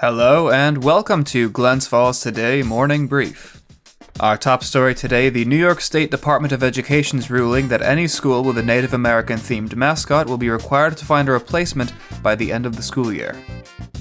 Hello and welcome to Glens Falls Today Morning Brief. Our top story today the New York State Department of Education's ruling that any school with a Native American themed mascot will be required to find a replacement by the end of the school year.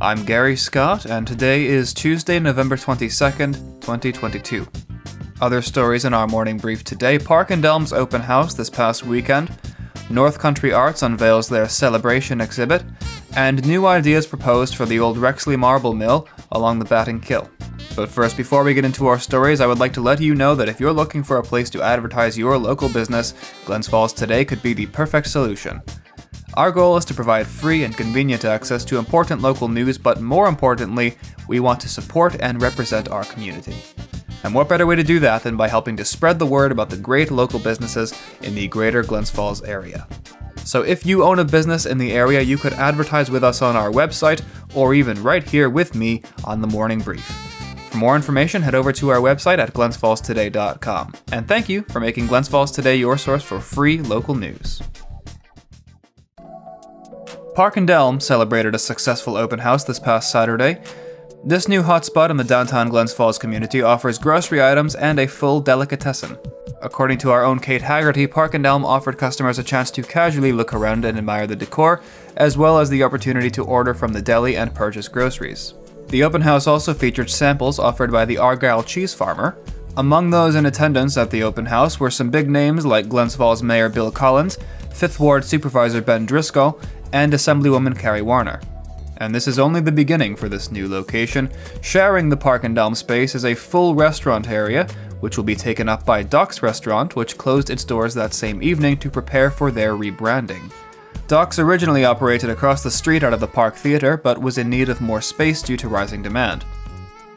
I'm Gary Scott, and today is Tuesday, November 22nd, 2022. Other stories in our morning brief today Park and Elm's open house this past weekend, North Country Arts unveils their celebration exhibit, and new ideas proposed for the old Rexleigh Marble Mill along the Batten Kill. But first, before we get into our stories, I would like to let you know that if you're looking for a place to advertise your local business, Glens Falls Today could be the perfect solution. Our goal is to provide free and convenient access to important local news, but more importantly, we want to support and represent our community. And what better way to do that than by helping to spread the word about the great local businesses in the greater Glens Falls area? So if you own a business in the area, you could advertise with us on our website or even right here with me on the morning brief. For more information, head over to our website at glensfallstoday.com. And thank you for making Glens Falls Today your source for free local news. Park and Elm celebrated a successful open house this past Saturday. This new hotspot in the downtown Glens Falls community offers grocery items and a full delicatessen. According to our own Kate Haggerty, Park and Elm offered customers a chance to casually look around and admire the decor, as well as the opportunity to order from the deli and purchase groceries. The open house also featured samples offered by the Argyle Cheese Farmer. Among those in attendance at the open house were some big names like Glens Falls Mayor Bill Collins, Fifth Ward Supervisor Ben Driscoll, and Assemblywoman Carrie Woerner. And this is only the beginning for this new location. Sharing the Park and Elm space is a full restaurant area which will be taken up by Doc's Restaurant, which closed its doors that same evening to prepare for their rebranding. Doc's originally operated across the street out of the Park Theatre, but was in need of more space due to rising demand.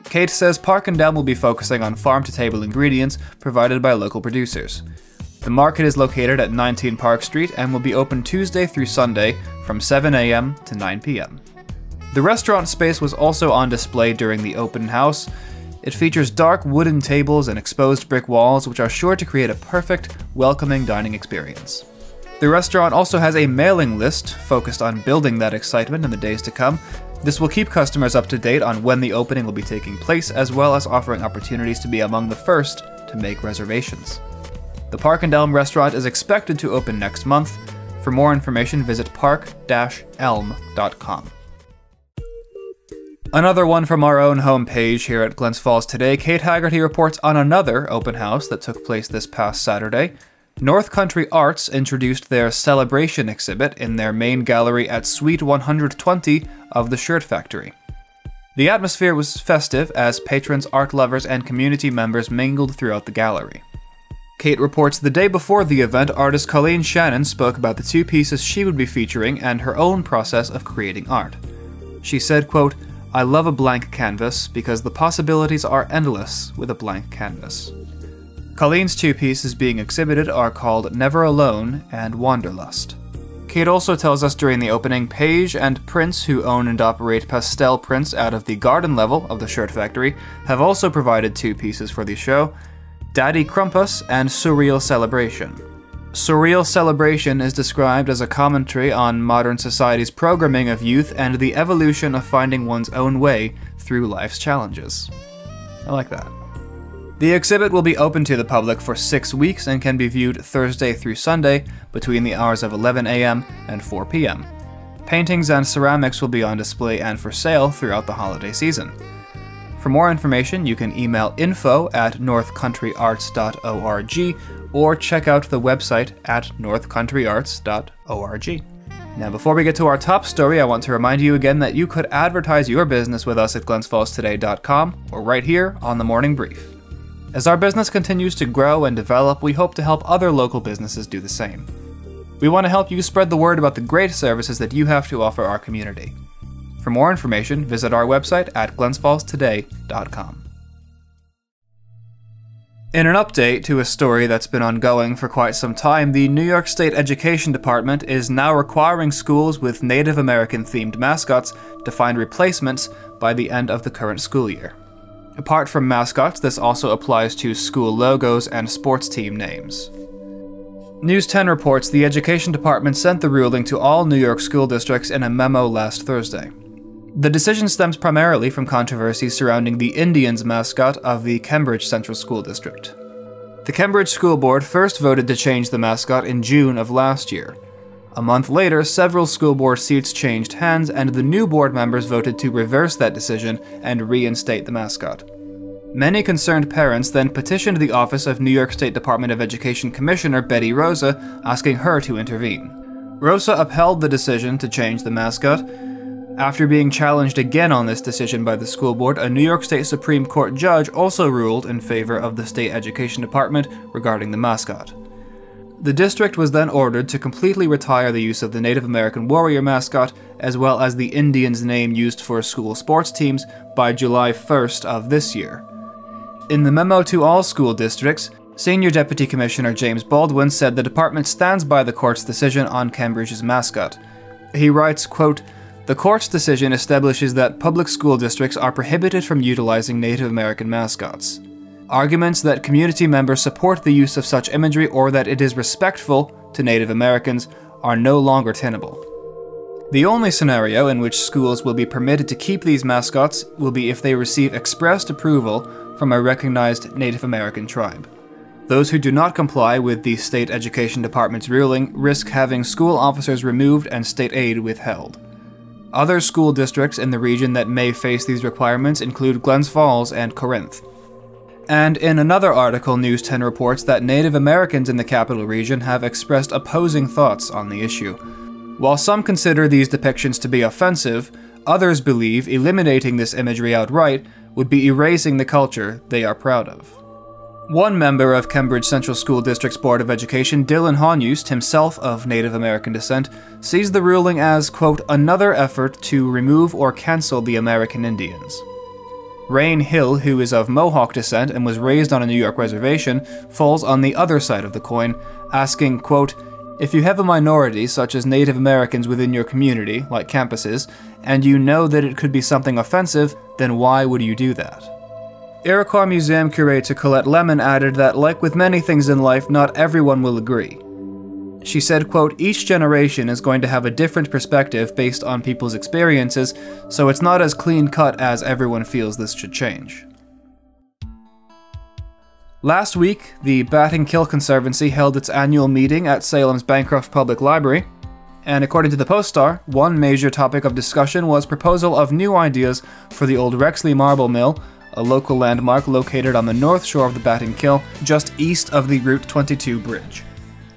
Kate says Park and Elm will be focusing on farm to table ingredients provided by local producers. The market is located at 19 Park Street and will be open Tuesday through Sunday from 7 a.m. to 9 p.m. The restaurant space was also on display during the open house, it features dark wooden tables and exposed brick walls, which are sure to create a perfect, welcoming dining experience. The restaurant also has a mailing list focused on building that excitement in the days to come. This will keep customers up to date on when the opening will be taking place, as well as offering opportunities to be among the first to make reservations. The Park and Elm restaurant is expected to open next month. For more information, visit park-elm.com. Another one from our own homepage here at Glens Falls today, Kate Haggerty reports on another open house that took place this past Saturday. North Country Arts introduced their celebration exhibit in their main gallery at Suite 120 of the Shirt Factory. The atmosphere was festive as patrons, art lovers, and community members mingled throughout the gallery. Kate reports the day before the event, artist Colleen Shannon spoke about the two pieces she would be featuring and her own process of creating art. She said, quote, I love a blank canvas because the possibilities are endless with a blank canvas. Colleen's two pieces being exhibited are called Never Alone and Wanderlust. Kate also tells us during the opening, Paige and Prince, who own and operate pastel prints out of the garden level of the shirt factory, have also provided two pieces for the show Daddy Crumpus and Surreal Celebration. Surreal Celebration is described as a commentary on modern society's programming of youth and the evolution of finding one's own way through life's challenges. I like that. The exhibit will be open to the public for six weeks and can be viewed Thursday through Sunday between the hours of 11 a.m. and 4 p.m. Paintings and ceramics will be on display and for sale throughout the holiday season. For more information, you can email info at northcountryarts.org or check out the website at northcountryarts.org. Now, before we get to our top story, I want to remind you again that you could advertise your business with us at glensfallstoday.com or right here on the Morning Brief. As our business continues to grow and develop, we hope to help other local businesses do the same. We want to help you spread the word about the great services that you have to offer our community. For more information, visit our website at glensfallstoday.com. In an update to a story that's been ongoing for quite some time, the New York State Education Department is now requiring schools with Native American themed mascots to find replacements by the end of the current school year. Apart from mascots, this also applies to school logos and sports team names. News 10 reports the Education Department sent the ruling to all New York school districts in a memo last Thursday. The decision stems primarily from controversy surrounding the Indians mascot of the Cambridge Central School District. The Cambridge School Board first voted to change the mascot in June of last year. A month later, several school board seats changed hands, and the new board members voted to reverse that decision and reinstate the mascot. Many concerned parents then petitioned the office of New York State Department of Education Commissioner Betty Rosa, asking her to intervene. Rosa upheld the decision to change the mascot, after being challenged again on this decision by the school board, a New York State Supreme Court judge also ruled in favor of the state education department regarding the mascot. The district was then ordered to completely retire the use of the Native American warrior mascot, as well as the Indian's name used for school sports teams, by July 1st of this year. In the memo to all school districts, Senior Deputy Commissioner James Baldwin said the department stands by the court's decision on Cambridge's mascot. He writes, quote, the court's decision establishes that public school districts are prohibited from utilizing Native American mascots. Arguments that community members support the use of such imagery or that it is respectful to Native Americans are no longer tenable. The only scenario in which schools will be permitted to keep these mascots will be if they receive expressed approval from a recognized Native American tribe. Those who do not comply with the State Education Department's ruling risk having school officers removed and state aid withheld. Other school districts in the region that may face these requirements include Glens Falls and Corinth. And in another article, News 10 reports that Native Americans in the capital region have expressed opposing thoughts on the issue. While some consider these depictions to be offensive, others believe eliminating this imagery outright would be erasing the culture they are proud of. One member of Cambridge Central School District's Board of Education, Dylan Honust, himself of Native American descent, sees the ruling as, quote, another effort to remove or cancel the American Indians. Rain Hill, who is of Mohawk descent and was raised on a New York reservation, falls on the other side of the coin, asking, quote, if you have a minority, such as Native Americans within your community, like campuses, and you know that it could be something offensive, then why would you do that? Iroquois Museum curator Colette Lemmon added that, like with many things in life, not everyone will agree. She said, quote, each generation is going to have a different perspective based on people's experiences, so it's not as clean cut as everyone feels this should change. Last week, the Battenkill Conservancy held its annual meeting at Salem's Bancroft Public Library, and according to the Post Star, one major topic of discussion was proposal of new ideas for the old Rexleigh Marble Mill, a local landmark located on the north shore of the Batten Kill, just east of the Route 22 bridge.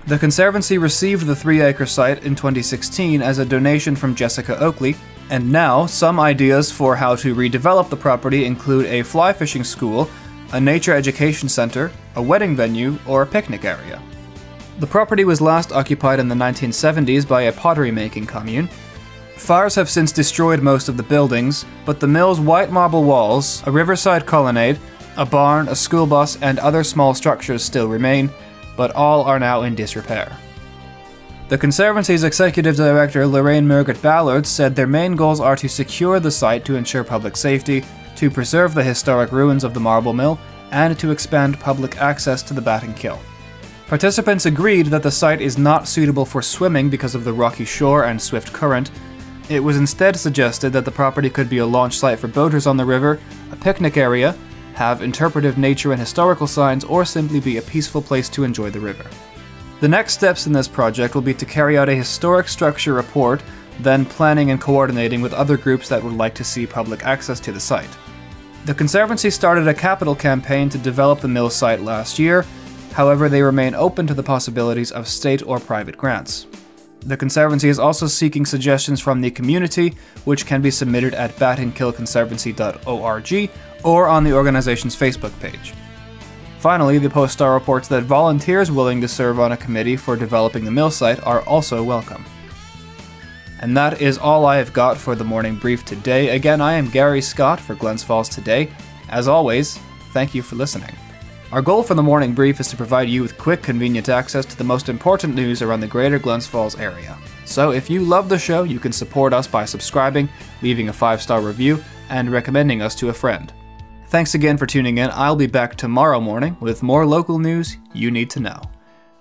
The Conservancy received the three acre site in 2016 as a donation from Jessica Oakley, and now some ideas for how to redevelop the property include a fly fishing school, a nature education center, a wedding venue, or a picnic area. The property was last occupied in the 1970s by a pottery making commune, Fires have since destroyed most of the buildings, but the mill's white marble walls, a riverside colonnade, a barn, a school bus, and other small structures still remain, but all are now in disrepair. The Conservancy's executive director, Lorraine Margaret Ballard, said their main goals are to secure the site to ensure public safety, to preserve the historic ruins of the marble mill, and to expand public access to the Battenkill. Participants agreed that the site is not suitable for swimming because of the rocky shore and swift current, it was instead suggested that the property could be a launch site for boaters on the river, a picnic area, have interpretive nature and historical signs, or simply be a peaceful place to enjoy the river. The next steps in this project will be to carry out a historic structure report, then planning and coordinating with other groups that would like to see public access to the site. The Conservancy started a capital campaign to develop the mill site last year, however, they remain open to the possibilities of state or private grants. The Conservancy is also seeking suggestions from the community, which can be submitted at battenkillconservancy.org or on the organization's Facebook page. Finally, the Post Star reports that volunteers willing to serve on a committee for developing the mill site are also welcome. And that is all I have got for the morning brief today. Again, I am Gary Scott for Glens Falls Today. As always, thank you for listening. Our goal for the morning brief is to provide you with quick, convenient access to the most important news around the greater Glens Falls area. So if you love the show, you can support us by subscribing, leaving a five star review, and recommending us to a friend. Thanks again for tuning in. I'll be back tomorrow morning with more local news you need to know.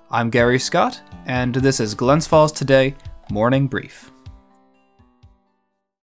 I'm Gary Scott, and this is Glens Falls Today Morning Brief.